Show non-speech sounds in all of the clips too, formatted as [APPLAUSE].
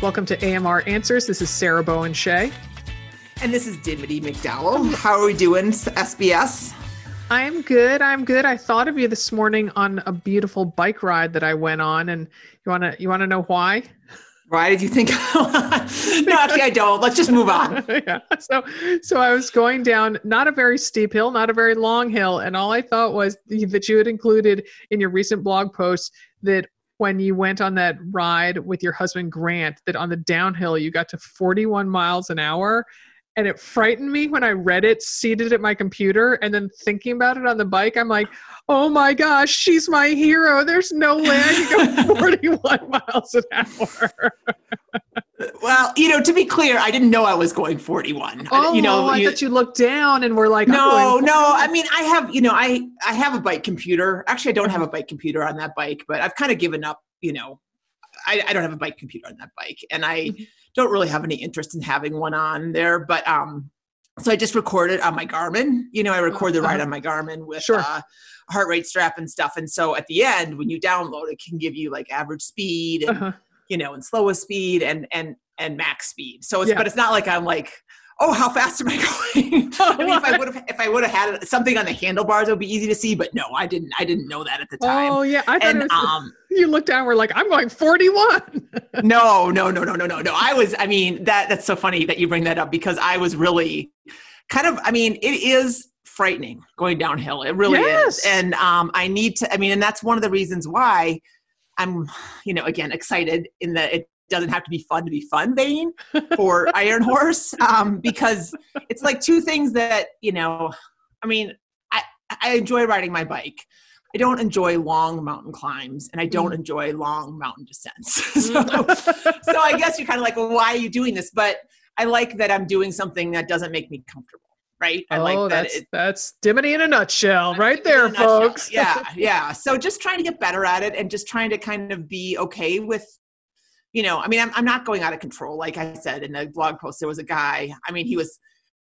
Welcome to AMR Answers. This is Sarah Bowen Shea. And this is Dimity McDowell. How are we doing, SBS? I'm good. I'm good. I thought of you this morning on a beautiful bike ride that I went on, and you wanna you wanna know why? Why did you think? [LAUGHS] no, actually, I don't. Let's just move on. [LAUGHS] yeah. So, so I was going down not a very steep hill, not a very long hill, and all I thought was that you had included in your recent blog post that when you went on that ride with your husband Grant, that on the downhill you got to 41 miles an hour, and it frightened me when I read it seated at my computer and then thinking about it on the bike. I'm like, oh my gosh, she's my hero. There's no way I can go [LAUGHS] 41 miles an hour. [LAUGHS] well, you know, to be clear, I didn't know I was going 41. Oh, you know, oh, I you, thought you looked down and were like, no, no. I mean, I have, you know, I I have a bike computer. Actually, I don't have a bike computer on that bike, but I've kind of given up. You know, I, I don't have a bike computer on that bike, and I. Mm-hmm. Don't really have any interest in having one on there. But um, so I just recorded on my Garmin. You know, I record the ride uh-huh. on my Garmin with sure. uh, heart rate strap and stuff. And so at the end, when you download, it can give you like average speed and uh-huh. you know, and slowest speed and and and max speed. So it's yeah. but it's not like I'm like oh, how fast am I [LAUGHS] going? [LAUGHS] I mean, if I would have if I would have had something on the handlebars, it would be easy to see. But no, I didn't. I didn't know that at the time. Oh yeah, I thought and, was, um, [LAUGHS] you looked down. We're like, I'm going 41. no, no, no, no, no, no, no. I was. I mean, that that's so funny that you bring that up because I was really kind of. I mean, it is frightening going downhill. It really yes. is, and um, I need to. I mean, and that's one of the reasons why. I'm, you know, again excited in that it doesn't have to be fun to be fun vein [LAUGHS] for Iron Horse um, because it's like two things that you know. I mean, I I enjoy riding my bike. I don't enjoy long mountain climbs and I don't mm. enjoy long mountain descents. [LAUGHS] so, so I guess you're kind of like, well, why are you doing this? But I like that I'm doing something that doesn't make me comfortable. Right. I oh, like that. That's, it, that's Dimity in a nutshell, right there, folks. [LAUGHS] yeah. Yeah. So just trying to get better at it and just trying to kind of be okay with you know, I mean, I'm, I'm not going out of control. Like I said in the blog post, there was a guy, I mean, he was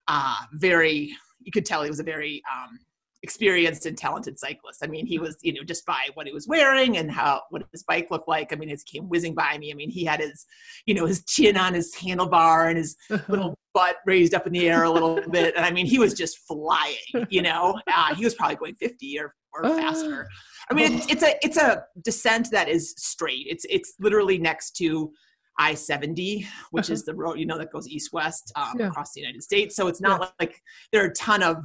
uh, very, you could tell he was a very um, experienced and talented cyclist. I mean, he was, you know, just by what he was wearing and how, what his bike looked like. I mean, as he came whizzing by me, I mean, he had his, you know, his chin on his handlebar and his [LAUGHS] little butt raised up in the air a little bit. And I mean, he was just flying, you know, uh, he was probably going 50 or, or faster. I mean, it's, it's a it's a descent that is straight. It's it's literally next to I seventy, which uh-huh. is the road you know that goes east west um, yeah. across the United States. So it's not yeah. like there are a ton of.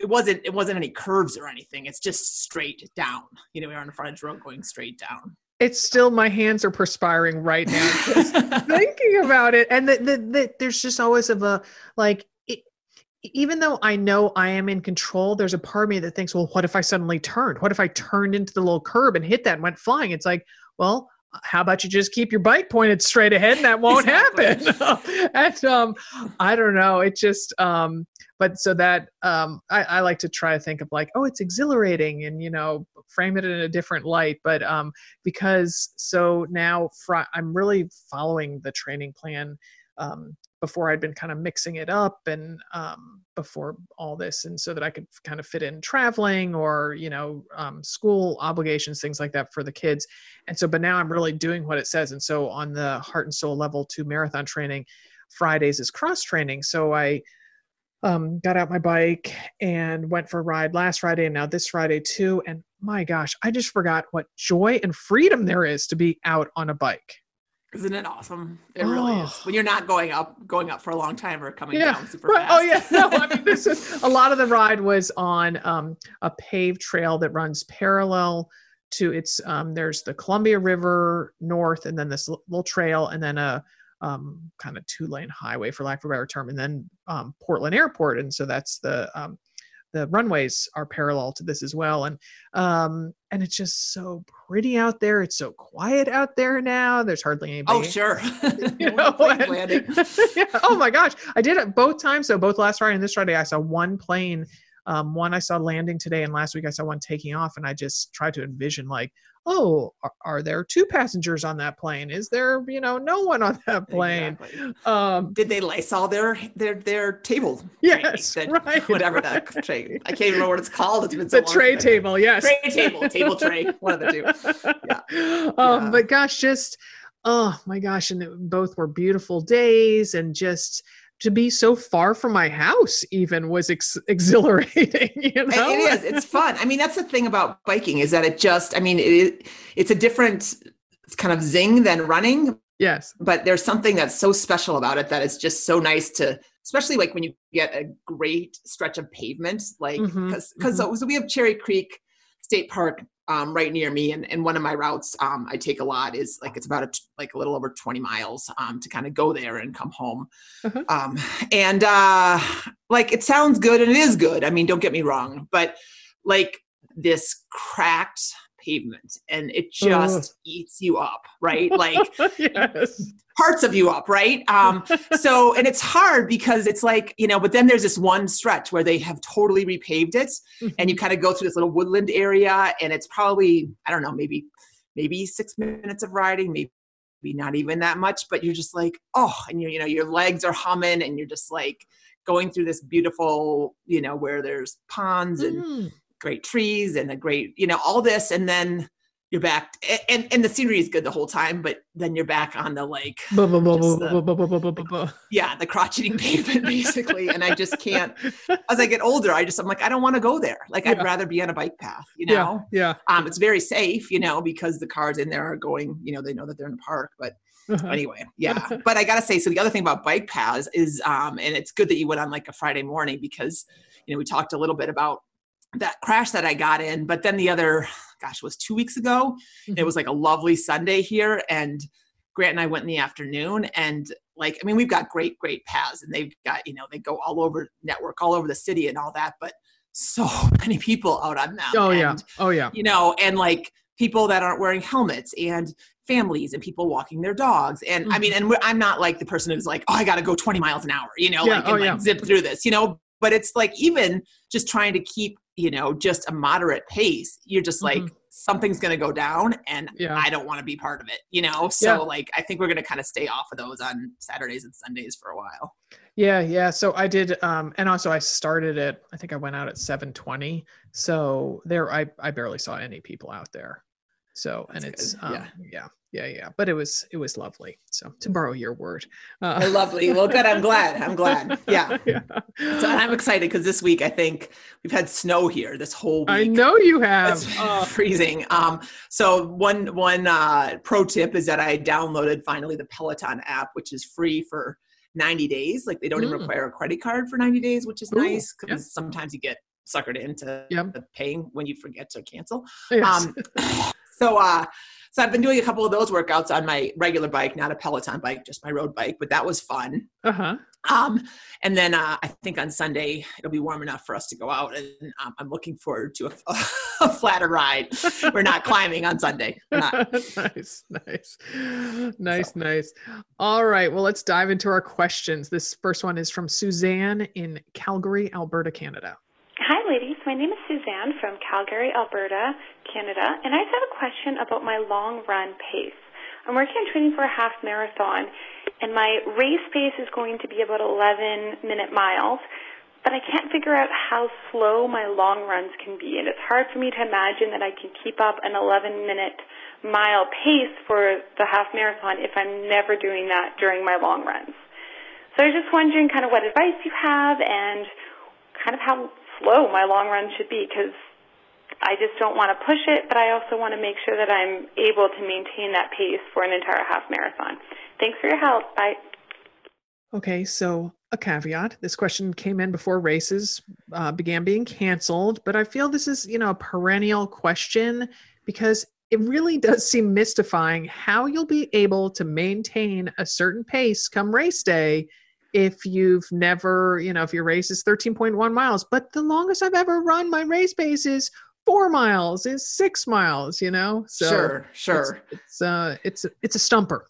It wasn't. It wasn't any curves or anything. It's just straight down. You know, we are on a frontage road going straight down. It's still my hands are perspiring right now [LAUGHS] thinking about it, and that the, the, there's just always of a like even though I know I am in control, there's a part of me that thinks, well, what if I suddenly turned? What if I turned into the little curb and hit that and went flying? It's like, well, how about you just keep your bike pointed straight ahead and that [LAUGHS] won't happen? [LAUGHS] and um, I don't know. It just, um, but so that um, I, I, like to try to think of like, oh, it's exhilarating and, you know, frame it in a different light. But um, because so now fr- I'm really following the training plan um, before I'd been kind of mixing it up and um, before all this, and so that I could kind of fit in traveling or you know um, school obligations, things like that for the kids. And so, but now I'm really doing what it says. And so on the Heart and Soul level two marathon training, Fridays is cross training. So I um, got out my bike and went for a ride last Friday and now this Friday too. And my gosh, I just forgot what joy and freedom there is to be out on a bike. Isn't it awesome? It oh. really is. Oh. When you're not going up, going up for a long time or coming yeah. down super. Oh, fast. Oh yeah. [LAUGHS] No, I mean this is a lot of the ride was on um, a paved trail that runs parallel to its. Um, there's the Columbia River north, and then this little trail, and then a um, kind of two lane highway, for lack of a better term, and then um, Portland Airport, and so that's the um, the runways are parallel to this as well. And um and it's just so pretty out there. It's so quiet out there now. There's hardly anybody. oh sure. [LAUGHS] You [LAUGHS] know, and, [LAUGHS] yeah, oh my gosh. I did it both times. So both last friday and this friday i saw one plane um, one I saw landing today, and last week I saw one taking off, and I just tried to envision like, oh, are, are, there two passengers on that plane? Is there, you know, no one on that [LAUGHS] plane? Exactly. Um, Did they Lysol their their their table? Yes, that, right. Whatever that [LAUGHS] tray. I can't even remember what it's called. It's been so the tray table. Yes, tray table, table tray. One of the two. [LAUGHS] Yeah. Um, yeah. But gosh, just oh my gosh and it, both were beautiful days and just to be so far from my house even was ex- [LAUGHS] exhilarating you know it is. It's fun. I mean that's the thing about biking is that it just i mean it, it's a different kind of zing than running yes. but there's something that's so special about it that it's just so nice to especially like when you get a great stretch of pavement like because mm-hmm, because mm-hmm. so we have cherry creek state park um, right near me. And, and one of my routes um, i take a lot is like it's about a like a little over 20 miles um, to kind of go there and come home. Uh-huh. um, and uh, like it sounds good and it is good. I mean don't get me wrong but like this cracked pavement and it just eats you up right [LAUGHS] like yes. parts of you up right um so and it's hard because it's like you know but then there's this one stretch where they have totally repaved it and you mm-hmm. kind of go through this little woodland area and it's probably i don't know maybe maybe six minutes of riding maybe not even that much but you're just like oh and you you know your legs are humming and you're just like going through this beautiful you know where there's ponds and mm great trees and a great, you know, all this, and then you're back and and the scenery is good the whole time but then you're back on the like yeah the crotchety pavement basically and i just can't [LAUGHS] as i get older i just i'm like i don't want to go there. Like i'd rather be on a bike path you know? yeah, yeah. Um it's very safe you know because the cars in there are going you know they know that they're in the park but uh-huh. anyway yeah. [LAUGHS] But i gotta say so the other thing about bike paths is um and it's good that you went on like a friday morning because you know we talked a little bit about that crash that I got in. But then the other, gosh, was two weeks ago. Mm-hmm. It was like a lovely Sunday here, and Grant and I went in the afternoon. And like, I mean, we've got great, great paths, and they've got you know they go all over network, all over the city, and all that. But so [LAUGHS] many people out on them. Oh and, yeah, oh yeah. You know, and like people that aren't wearing helmets and families and people walking their dogs and mm-hmm. i mean and i'm not like the person who's like oh i gotta go 20 miles an hour you know yeah, like, and, oh, like yeah. zip through this you know but it's like even just trying to keep you know just a moderate pace you're just like mm-hmm. something's going to go down and yeah. i don't want to be part of it you know so yeah. like i think we're going to kind of stay off of those on saturdays and sundays for a while yeah yeah so i did um and also i started it i think i went out at 720 so there i i barely saw any people out there so That's and it's um, yeah. yeah yeah yeah but it was it was lovely. So to borrow your word uh, lovely. Well good. I'm glad. I'm glad. [LAUGHS] Yeah, [LAUGHS] yeah. so i'm excited because this week i think we've had snow here this whole week. i know you have. It's oh. [LAUGHS] freezing. Um so one one uh pro tip is that i downloaded finally the peloton app which is free for 90 days. Like they don't mm. even require a credit card for 90 days which is Ooh, nice because yeah. sometimes you get suckered into yep. paying when you forget to cancel yes. um [LAUGHS] so uh so I've been doing a couple of those workouts on my regular bike, not a Peloton bike, just my road bike, but that was fun. Uh-huh. Um, and then uh, I think on Sunday it'll be warm enough for us to go out, and um, I'm looking forward to a, [LAUGHS] a flatter ride. We're not climbing on Sunday. [LAUGHS] nice, nice, nice, so. nice. All right, well, let's dive into our questions. This first one is from Suzanne in Calgary, Alberta, Canada. My name is Suzanne from Calgary, Alberta, Canada, and I have a question about my long run pace. I'm working on training for a half marathon, and my race pace is going to be about 11 minute miles, but I can't figure out how slow my long runs can be, and it's hard for me to imagine that I can keep up an 11 minute mile pace for the half marathon if I'm never doing that during my long runs. So I was just wondering kind of what advice you have and kind of how slow my long run should be because I just don't want to push it, but I also want to make sure that I'm able to maintain that pace for an entire half marathon. Thanks for your help. Bye. Okay, so a caveat. This question came in before races uh, began being canceled, but I feel this is, you know, a perennial question because it really does seem mystifying how you'll be able to maintain a certain pace come race day if you've never, you know, if your race is 13.1 miles, but the longest I've ever run my race pace is four miles, is six miles, you know? So sure, sure. It's, it's uh it's it's a stumper.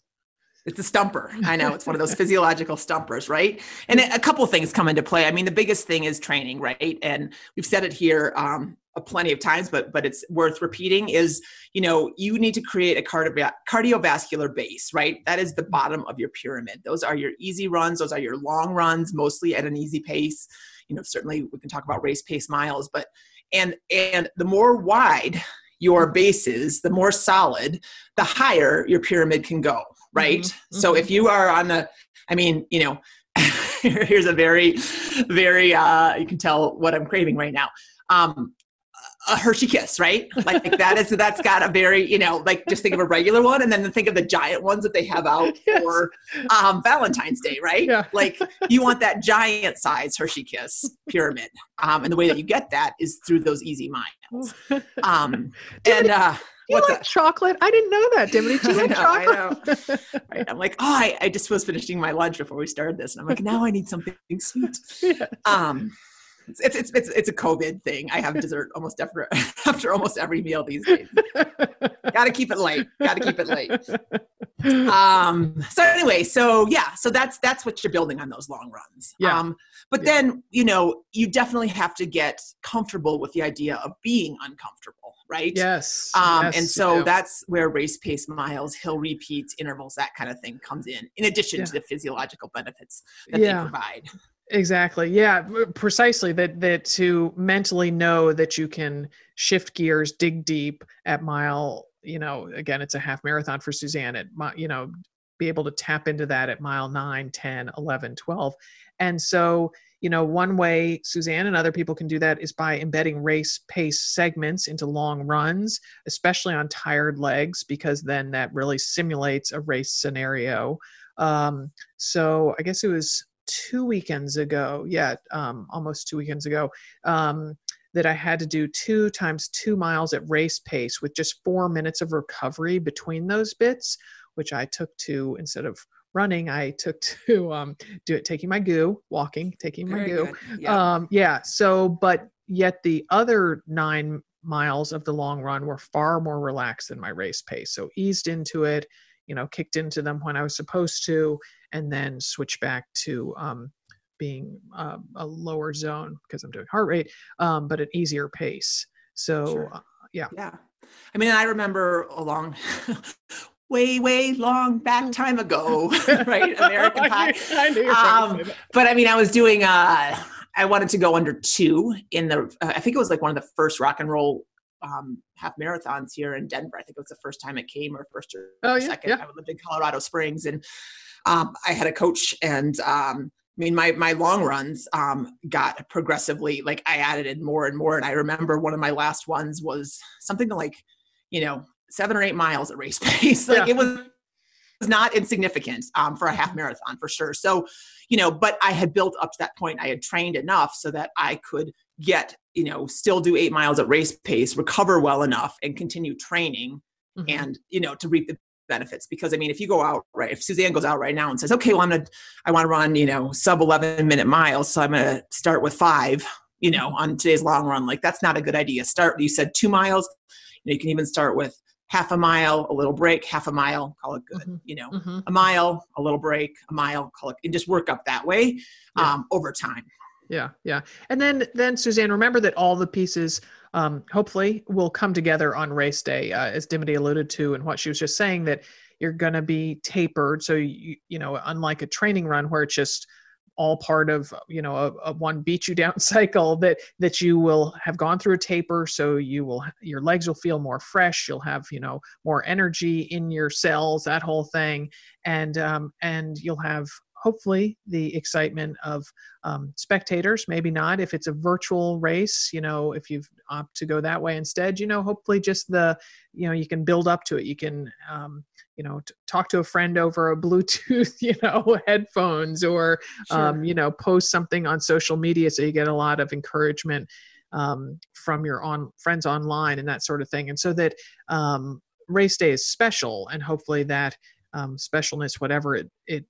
It's a stumper. I know it's one of those [LAUGHS] physiological stumpers, right? And a couple things come into play. I mean, the biggest thing is training, right? And we've said it here um, plenty of times, but but it's worth repeating. Is you know you need to create a cardio- cardiovascular base, right? That is the bottom of your pyramid. Those are your easy runs. Those are your long runs, mostly at an easy pace. You know, certainly we can talk about race pace miles, but and and the more wide your base is, the more solid, the higher your pyramid can go right? Mm-hmm. So if you are on the, I mean, you know, [LAUGHS] here's a very, very, uh, you can tell what I'm craving right now. Um, a Hershey kiss, right? Like that is that's got a very, you know, like just think of a regular one and then think of the giant ones that they have out [LAUGHS] yes. for um, Valentine's Day, right? Yeah. Like you want that giant size Hershey kiss pyramid. Um, and the way that you get that is through those easy miles. [LAUGHS] Um, and uh you What's like that? chocolate? I didn't know that, Dimity. Do you [LAUGHS] like chocolate? right. I'm like, oh, I, I just was finishing my lunch before we started this, and I'm like, now I need something sweet. Yeah. Um, it's, it's it's it's a COVID thing. I have dessert [LAUGHS] almost after [LAUGHS] after almost every meal these days. Got to keep it light. Got to keep it light. [LAUGHS] Um. So anyway, so yeah, so that's that's what you're building on those long runs. Yeah. Um. But yeah. then you know you definitely have to get comfortable with the idea of being uncomfortable, right? Yes. Um. Yes, and so that's where race pace miles, hill repeats, intervals, that kind of thing comes in. In addition yeah. to the physiological benefits that yeah. they provide. Exactly. Yeah, precisely that that to mentally know that you can shift gears, dig deep at mile, you know, again it's a half marathon for Suzanne at you know, be able to tap into that at mile 9, 10, 11, 12. And so, you know, one way Suzanne and other people can do that is by embedding race pace segments into long runs, especially on tired legs because then that really simulates a race scenario. Um, so I guess it was two weekends ago, yeah, um, almost two weekends ago, um, that I had to do two times two miles at race pace with just four minutes of recovery between those bits, which I took to instead of running, I took [LAUGHS] to um, do it taking my goo, walking, taking my Very goo. Yeah. Um, yeah. So, but yet the other nine miles of the long run were far more relaxed than my race pace. So eased into it, you know, kicked into them when I was supposed to, and then switch back to um, being uh, a lower zone because I'm doing heart rate, um, but an easier pace. So, sure. uh, yeah. Yeah. I mean, I remember a long, [LAUGHS] way, way long back time ago, [LAUGHS] [LAUGHS] right? American Pie. I knew, I um, but I mean, I was doing, uh, I wanted to go under two in the, uh, I think it was like one of the first rock and roll um, half marathons here in Denver. I think it was the first time it came or first or oh, yeah, second. Yeah. I lived in Colorado Springs and um, I had a coach and um, I mean, my my long runs um, got progressively like I added in more and more. And I remember one of my last ones was something like, you know, seven or eight miles at race [LAUGHS] pace. like yeah. it was not insignificant um, for a half marathon for sure. So, you know, but I had built up to that point. I had trained enough so that I could get, you know, still do eight miles at race pace, recover well enough, and continue training, mm-hmm. and you know, to reap the benefits because i mean if you go out right if suzanne goes out right now and says okay well i'm gonna i want to run you know sub 11 minute miles so i'm gonna start with five you know on today's long run like that's not a good idea start you said two miles you, know, you can even start with half a mile a little break half a mile call it good mm-hmm. you know mm-hmm. a mile a little break a mile call it and just work up that way yeah. um, over time yeah yeah and then then suzanne remember that all the pieces um, hopefully will come together on race day, uh, as Dimity alluded to, and what she was just saying that you're going to be tapered. So you you know, unlike a training run where it's just all part of you know a, a, one beat you down [LAUGHS] cycle that that you will have gone through a taper. So you will your legs will feel more fresh. You'll have you know more energy in your cells that whole thing. And um, and you'll have hopefully the excitement of um, spectators maybe not. If it's a virtual race you know if you opt to go that way instead you know hopefully just the you know you can build up to it. You can um, you know t- talk to a friend over a [LAUGHS] bluetooth you know headphones or sure. um, you know post something on social media so you get a lot of encouragement um, from your on friends online and that sort of thing. And so that um, race day is special and hopefully that um, specialness whatever it, it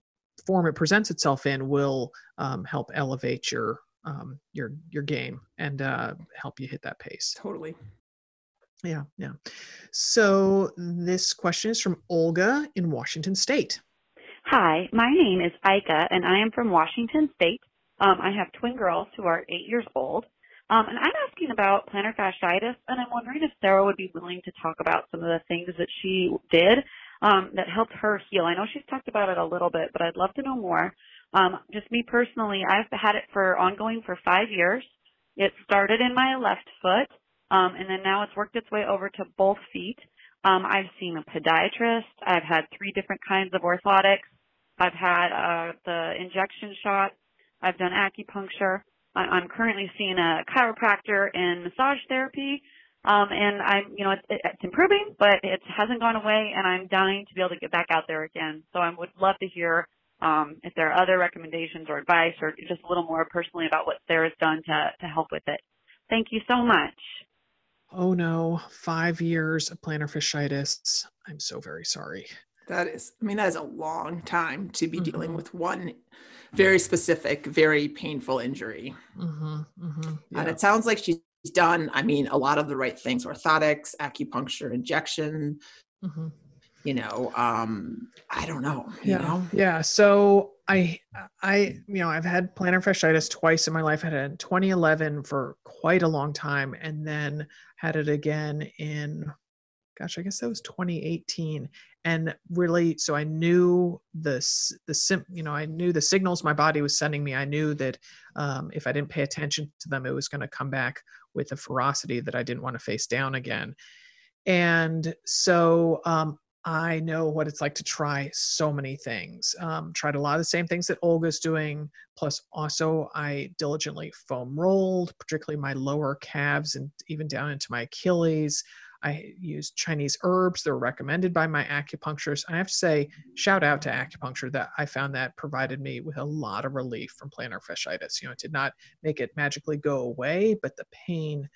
form it presents itself in will um, help elevate your um, your your game and uh, help you hit that pace. Totally. Yeah, yeah. So this question is from Olga in Washington State. Hi, my name is Ika, and I am from Washington State. Um, I have twin girls who are eight years old. Um, and I'm asking about plantar fasciitis, and I'm wondering if Sarah would be willing to talk about some of the things that she did um, that helped her heal. I know she's talked about it a little bit, but I'd love to know more. Um, just me personally, I've had it for ongoing for five years. It started in my left foot, um, and then now it's worked its way over to both feet. Um, I've seen a podiatrist. I've had three different kinds of orthotics. I've had uh, the injection shot. I've done acupuncture. I- I'm currently seeing a chiropractor and massage therapy. Um, and I'm, you know, it's, it's improving, but it hasn't gone away, and I'm dying to be able to get back out there again. So I would love to hear um, if there are other recommendations or advice, or just a little more personally about what Sarah's done to to help with it. Thank you so much. Oh no, five years of plantar fasciitis. I'm so very sorry. That is, I mean, that is a long time to be dealing Mhm. with one very specific, very painful injury. Mm-hmm, mm-hmm, And it sounds like she's done, I mean, a lot of the right things orthotics, acupuncture, injection, mm-hmm. you know, um, I don't know, you yeah know? yeah so i i you know i've had plantar fasciitis twice in my life i had it in 2011 for quite a long time and then had it again in gosh i guess that was 2018 and really so i knew the the sim you know i knew the signals my body was sending me i knew that um, if i didn't pay attention to them it was going to come back with a ferocity that i didn't want to face down again and so um, I know what it's like to try so many things. Um, tried a lot of the same things that Olga's doing. Plus, also, I diligently foam rolled, particularly my lower calves and even down into my Achilles. I used Chinese herbs that were recommended by my acupuncturist. And I have to say, shout out to acupuncture that I found that provided me with a lot of relief from plantar fasciitis. You know, it did not make it magically go away, but the pain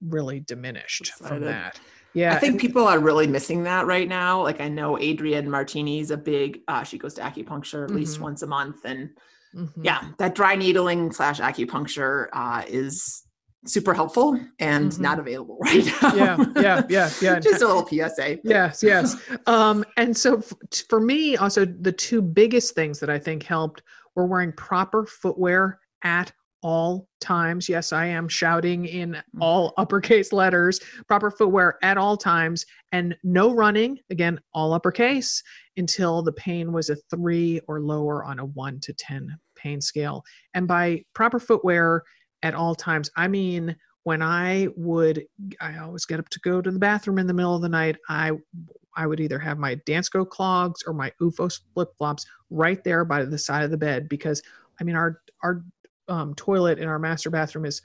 really diminished from that. Yeah, I think and- people are really missing that right now. Like I know Adrienne Martini's a big, uh, she goes to acupuncture at least Mhm. once a month. And Mhm. yeah, that dry needling slash acupuncture uh, is super helpful and Mhm. not available [LAUGHS] right now. Yeah, yeah, yeah, yeah. [LAUGHS] Just a little PSA. yes yes um and so f- for me also the two biggest things that i think helped were wearing proper footwear at all times yes i am shouting in all uppercase letters proper footwear at all times and no running again all uppercase until the pain was a three or lower on a one to ten pain scale and by proper footwear at all times i mean when i would i always get up to go to the bathroom in the middle of the night i I would either have my Dansko clogs or my UFO flip flops right there by the side of the bed because I mean our our um, toilet in our master bathroom is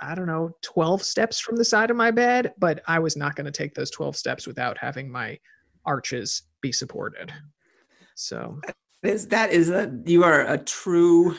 I don't know 12 steps from the side of my bed, but I was not going to take those 12 steps without having my arches be supported. So Is that is a you are a true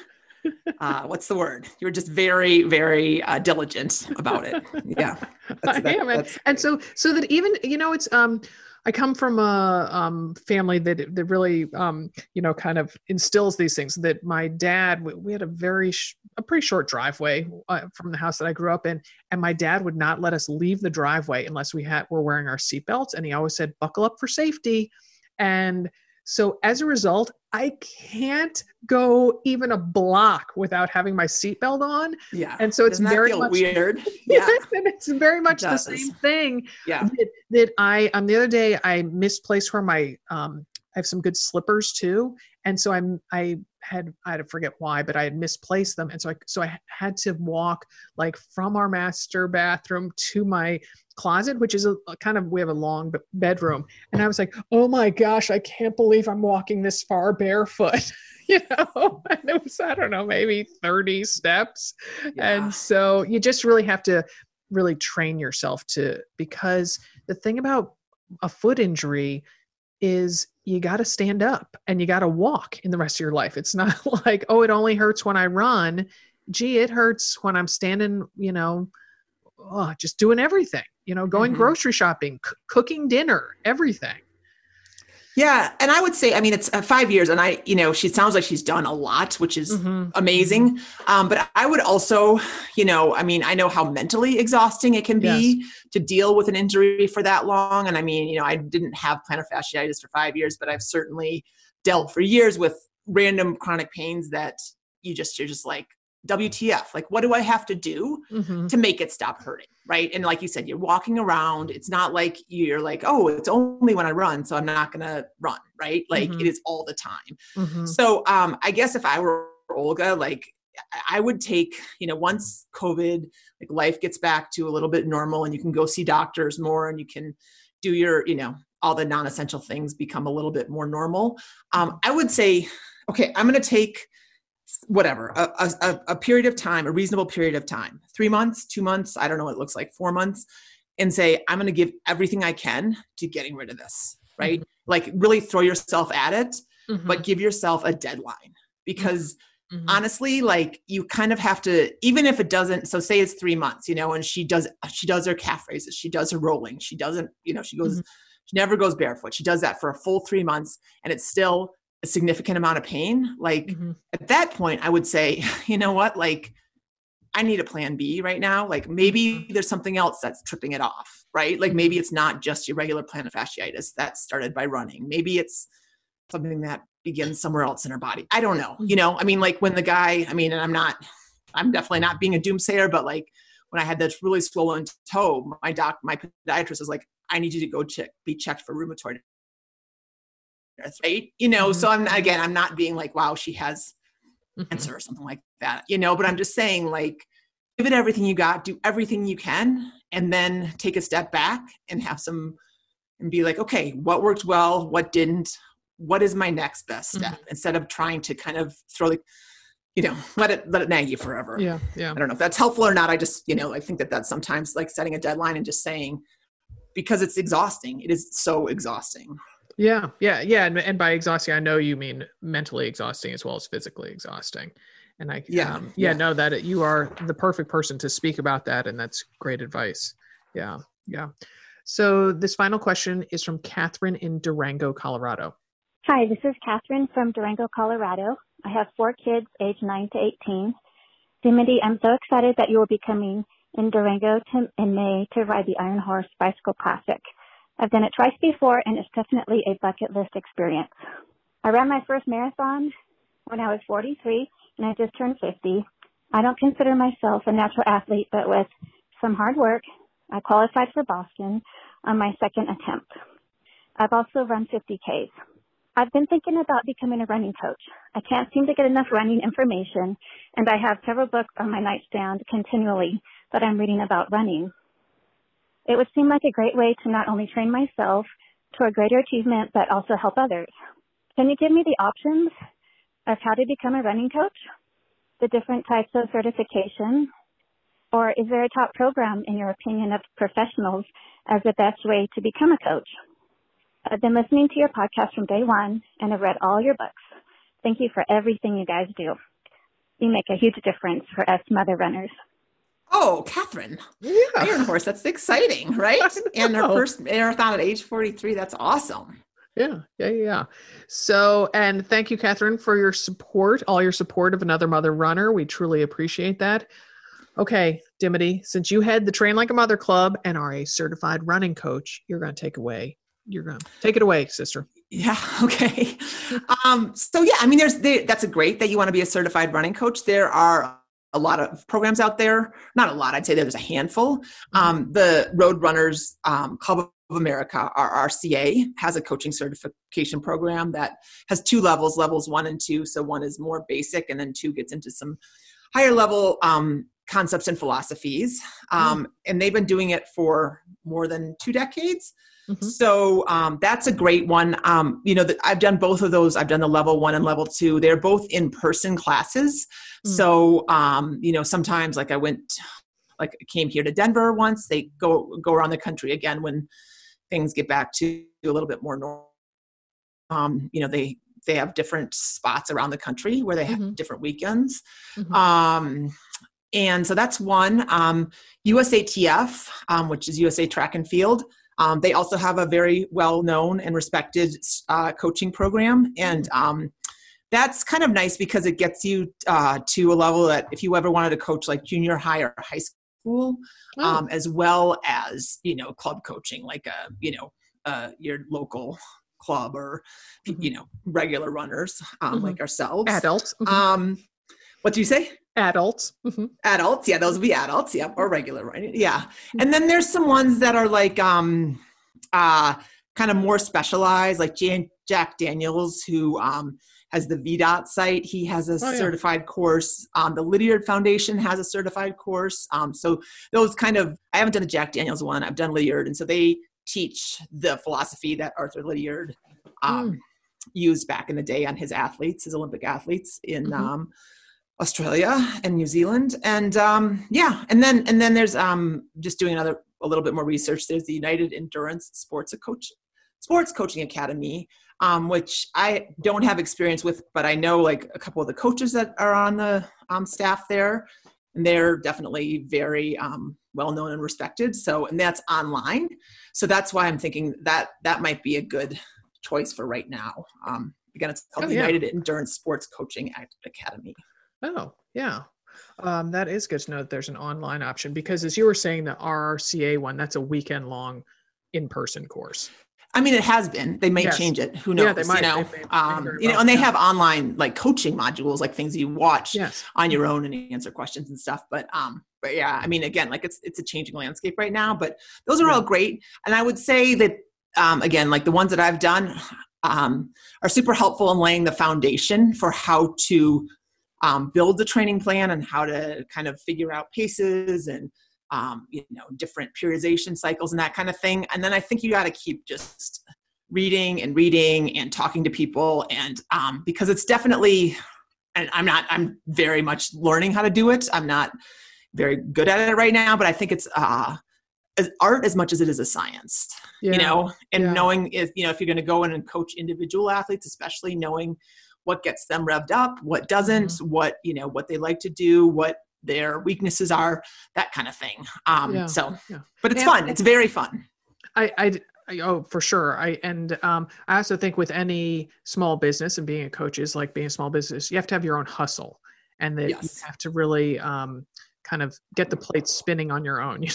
uh, what's the word? You're just very, very uh, diligent about it. Yeah. [LAUGHS] I that- am, and, that's and so so that even you know it's um I come from a um, family that that really um, you know kind of instills these things. That my dad we, we had a very sh- a pretty short driveway uh, from the house that I grew up in, and my dad would not let us leave the driveway unless we had were wearing our seatbelts, and he always said buckle up for safety, and so as a result, I can't go even a block without having my seatbelt on, yeah. and so it's very much weird? [LAUGHS] Yeah. And it's very much the same thing Yeah. that, that I um the other day I misplaced where my um I have some good slippers too, and so I'm I had I had to forget why, but I had misplaced them, and so I so I had to walk like from our master bathroom to my closet, which is a, a kind of we have a long bedroom, and I was like, oh my gosh, I can't believe I'm walking this far barefoot. [LAUGHS] You know, [LAUGHS] and it was I don't know, maybe 30 steps. Yeah. And so you just really have to really train yourself to because the thing about a foot injury is you got to stand up and you got to walk in the rest of your life. It's not [LAUGHS] like, oh, it only hurts when I run. Gee, it hurts when I'm standing, you know, oh, just doing everything, you know, going Mhm. grocery shopping, c- cooking dinner, everything. Yeah. And I would say, I mean, it's uh, five years, and I, you know, she sounds like she's done a lot, which is Mhm. amazing. Um, but I would also, you know, I mean, I know how mentally exhausting it can be to deal with an injury for that long. And I mean, you know, I didn't have plantar fasciitis for five years, but I've certainly dealt for years with random chronic pains that you just, you're just like, WTF, like, what do I have to do Mhm. to make it stop hurting? Right. And like you said, you're walking around. It's not like you're like, oh, it's only when I run, so I'm not going to run. Right. Like Mhm. it is all the time. Mhm. So um, I guess if I were Olga, like I would take, you know, once COVID, like life gets back to a little bit normal and you can go see doctors more and you can, do your you know all the non-essential things become a little bit more normal um, i would say okay i'm going to take whatever a, a, a period of time a reasonable period of time three months two months i don't know what it looks like four months and say i'm going to give everything i can to getting rid of this right mm-hmm. like really throw yourself at it mm-hmm. but give yourself a deadline because mm-hmm. honestly like you kind of have to even if it doesn't so say it's three months you know and she does she does her calf raises she does her rolling she doesn't you know she goes mm-hmm. she never goes barefoot she does that for a full three months and it's still a significant amount of pain like mm-hmm. at that point i would say [LAUGHS] you know what like I need a plan B right now. Like maybe mm-hmm. there's something else that's tripping it off, right? Like maybe it's not just your regular plantar fasciitis that started by running. Maybe it's something that begins somewhere else in her body. I don't know. You know, I mean, like when the guy, I mean, and I'm not, I'm definitely not being a doomsayer, but like when I had that really swollen toe, my doc, my podiatrist was like, I need you to go check, be checked for rheumatoid right? You know, mm-hmm. so I'm again, I'm not being like, wow, she has mm-hmm. cancer or something like that, you know, but I'm just saying like give it everything you got, do everything you can, and then take a step back and have some and be like, okay, what worked well, what didn't, what is my next best step mm-hmm. instead of trying to kind of throw the you know let it let it nag you forever yeah yeah i don't know if that's helpful or not i just you know i think that that's sometimes like setting a deadline and just saying because it's exhausting it is so exhausting yeah yeah yeah and, and by exhausting i know you mean mentally exhausting as well as physically exhausting and i yeah um, yeah, yeah know that it, you are the perfect person to speak about that and that's great advice yeah yeah so this final question is from catherine in durango colorado Hi, this is Catherine from Durango, Colorado. I have four kids aged 9 to 18. Dimity, I'm so excited that you will be coming in Durango to, in May to ride the Iron Horse Bicycle Classic. I've done it twice before and it's definitely a bucket list experience. I ran my first marathon when I was 43 and I just turned 50. I don't consider myself a natural athlete, but with some hard work, I qualified for Boston on my second attempt. I've also run 50Ks. I've been thinking about becoming a running coach. I can't seem to get enough running information, and I have several books on my nightstand continually that I'm reading about running. It would seem like a great way to not only train myself toward greater achievement, but also help others. Can you give me the options of how to become a running coach? The different types of certification? Or is there a top program, in your opinion, of professionals as the best way to become a coach? I've been listening to your podcast from day one and have read all your books. Thank you for everything you guys do. You make a huge difference for us mother runners. Oh, Catherine. Yeah. Iron Horse, that's exciting, [LAUGHS] right? and her first marathon at age 43, that's awesome. Yeah, yeah, yeah. So, and thank you, Catherine, for your support, all your support of another mother runner. We truly appreciate that. Okay, Dimity, since you head the Train Like a Mother Club and are a certified running coach, you're going to take away you're going to take it away, sister. Yeah. [LAUGHS] Okay. um, so yeah, I mean, there's there, that's a great that you want to be a certified running coach. There are a lot of programs out there. Not a lot. I'd say there's a handful. Mm-hmm. Um, the Road Runners um, Club of America, RRCA, has a coaching certification program that has two levels: levels one and two. So one is more basic, and then two gets into some higher level um, concepts and philosophies. Um, mm-hmm. And they've been doing it for more than two decades. Mm-hmm. So um, that's a great one. Um, you know, the, I've done both of those. I've done the level one and level two. They're both in person classes. Mm-hmm. So um, you know, sometimes like I went, like came here to Denver once. They go go around the country again when things get back to a little bit more normal. Um, you know, they they have different spots around the country where they have mm-hmm. different weekends. Mm-hmm. Um, and so that's one. Um, USATF, um, which is USA Track and Field, um, they also have a very well known and respected uh, coaching program. And um, that's kind of nice because it gets you uh, to a level that if you ever wanted to coach like junior high or high school, oh. um, as well as, you know, club coaching, like a, you know, uh, your local club or, mm-hmm. you know, regular runners um, mm-hmm. like ourselves. Adults. Mm-hmm. Um, what do you say? Adults. Mm-hmm. Adults, yeah, those would be adults, yeah, or regular, right? Yeah. Mm-hmm. And then there's some ones that are like um uh kind of more specialized, like Jan- Jack Daniels, who um has the VDOT site. He has a oh, certified course. Um, the Lydiard Foundation has a certified course. Um, so those kind of I haven't done a Jack Daniels one. I've done Lydiard, and so they teach the philosophy that Arthur Lydiard um, mm. used back in the day on his athletes, his Olympic athletes in mm-hmm. um, Australia and New Zealand. And um, yeah, and then and then there's um, just doing another a little bit more research. There's the United Endurance Sports Coach Sports Coaching Academy, um, which I don't have experience with, but I know like a couple of the coaches that are on the um, staff there, and they're definitely very um, well known and respected. So, and that's online. So that's why I'm thinking that that might be a good choice for right now. Um, again, it's called oh, yeah. United Endurance Sports Coaching Academy. Oh, yeah. Um, that is good to know that there's an online option because, as you were saying, the RCA one that's a weekend long in person course. I mean, it has been. They may yes. change it. Who knows? Yeah, they might. You know, they, they, um, you know, and they have online like coaching modules, like things you watch yes. on your own and answer questions and stuff. But um, but yeah, I mean, again, like it's it's a changing landscape right now. But those are yeah. all great, and I would say that um, again, like the ones that I've done, um, are super helpful in laying the foundation for how to um, build the training plan and how to kind of figure out paces and um, you know different periodization cycles and that kind of thing and then i think you got to keep just reading and reading and talking to people and um, because it's definitely and i'm not i'm very much learning how to do it i'm not very good at it right now but i think it's uh as art as much as it is a science yeah. you know and yeah. knowing if you know if you're going to go in and coach individual athletes especially knowing what gets them revved up what doesn't mm-hmm. what you know what they like to do what their weaknesses are that kind of thing um yeah. so yeah. but it's and, fun it's very fun I, I I, oh for sure i and um, i also think with any small business and being a coach is like being a small business you have to have your own hustle and that yes. you have to really um, kind of get the plates spinning on your own [LAUGHS] you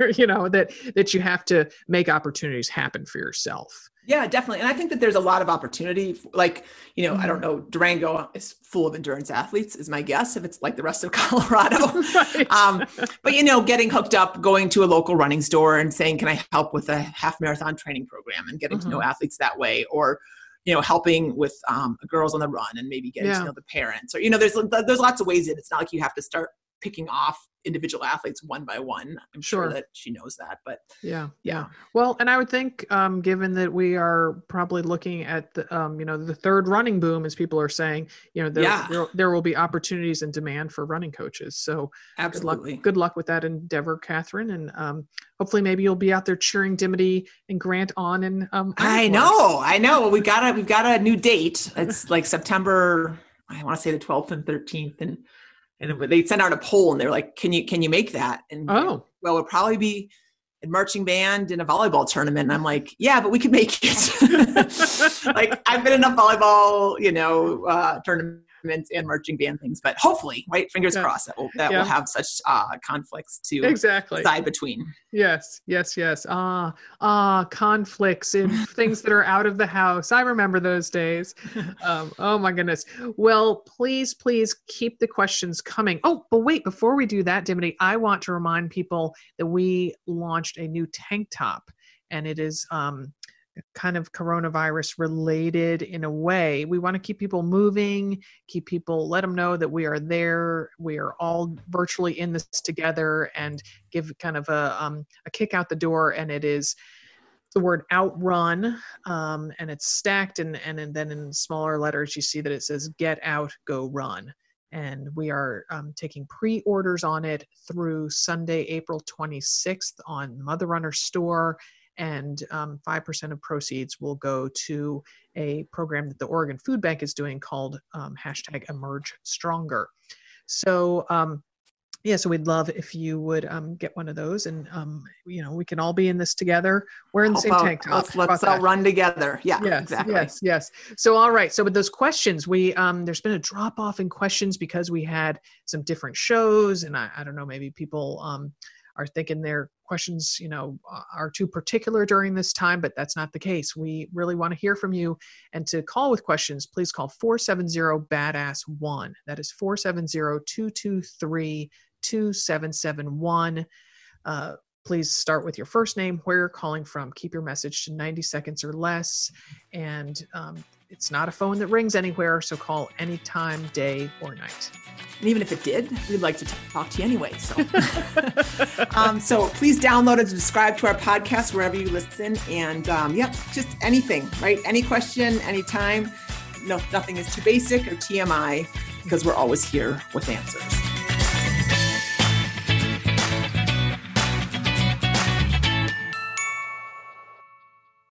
know, you know that that you have to make opportunities happen for yourself yeah, definitely. And I think that there's a lot of opportunity. Like, you know, mm-hmm. I don't mm-hmm. know, Durango is full of endurance athletes, is my guess, if it's like the rest of [LAUGHS] Colorado. [LAUGHS] right. um, but, you know, getting hooked up, going to a local running store and saying, can I help with a half marathon training program and getting mm-hmm. to know mm-hmm. athletes that way? Or, you know, helping with um, girls on the run and maybe getting yeah. to know the parents. Or, you know, there's, there's lots of ways that it's not like you have to start picking off individual athletes one by one. I'm sure, sure that she knows that, but yeah, yeah. Well, and I would think, um, given that we are probably looking at the, um, you know, the third running boom, as people are saying, you know, there, yeah. there, there will be opportunities and demand for running coaches. So absolutely, good luck, good luck with that endeavor, Catherine, and um, hopefully maybe you'll be out there cheering Dimity and Grant on. And um, I know, I know. We got a we've got a new date. It's like September. I want to say the 12th and 13th, and and they sent out a poll and they're like can you can you make that? And oh. well it'll probably be a marching band in a volleyball tournament. And i'm like yeah but we can make it. [LAUGHS] Like i've been in a volleyball you know uh, tournament and marching band things. But hopefully, right, fingers crossed that will that yeah. will have such uh, conflicts to exactly side between. Yes, yes, yes. Ah, ah, conflicts in [LAUGHS] things that are out of the house. I remember those days. Um, oh my goodness. Well, please, please keep the questions coming. Oh, but wait, before we do that, Dimity, I want to remind people that we launched a new tank top, and it is um, kind of coronavirus related in a way. We want to keep people moving, keep people, let them know that we are there. We are all virtually in this together and give kind of a, um, a kick out the door. And it is the word outrun um, and it's stacked. And, and, and then in smaller letters, you see that it says get out, go run. And we are um, taking pre orders on it through Sunday, April 26th on Mother Runner Store and um, 5% of proceeds will go to a program that the Oregon Food Bank is doing called um, hashtag Emerge Stronger. So, um, yeah, so we'd love if you would um, get one of those, and um, you know we can all be in this together. We're in the same tank top. Let's, let's all run together. Yeah, yes, exactly. Yes, yes. So all right. So with those questions, we um, there's been a drop off in questions because we had some different shows, and I, I don't know, maybe people um, are thinking their questions, you know, are too particular during this time, but that's not the case. We really want to hear from you. And to call with questions, please call 470 Badass 1. That is 470 223 2771. Uh, please start with your first name, where you're calling from. Keep your message to 90 seconds or less. And um, it's not a phone that rings anywhere, so call anytime, day or night. And even if it did, we'd like to talk to you anyway. So, [LAUGHS] [LAUGHS] um, so please download and subscribe to our podcast wherever you listen. And um, yep, just anything, right? Any question, anytime. No, nothing is too basic or TMI because we're always here with answers.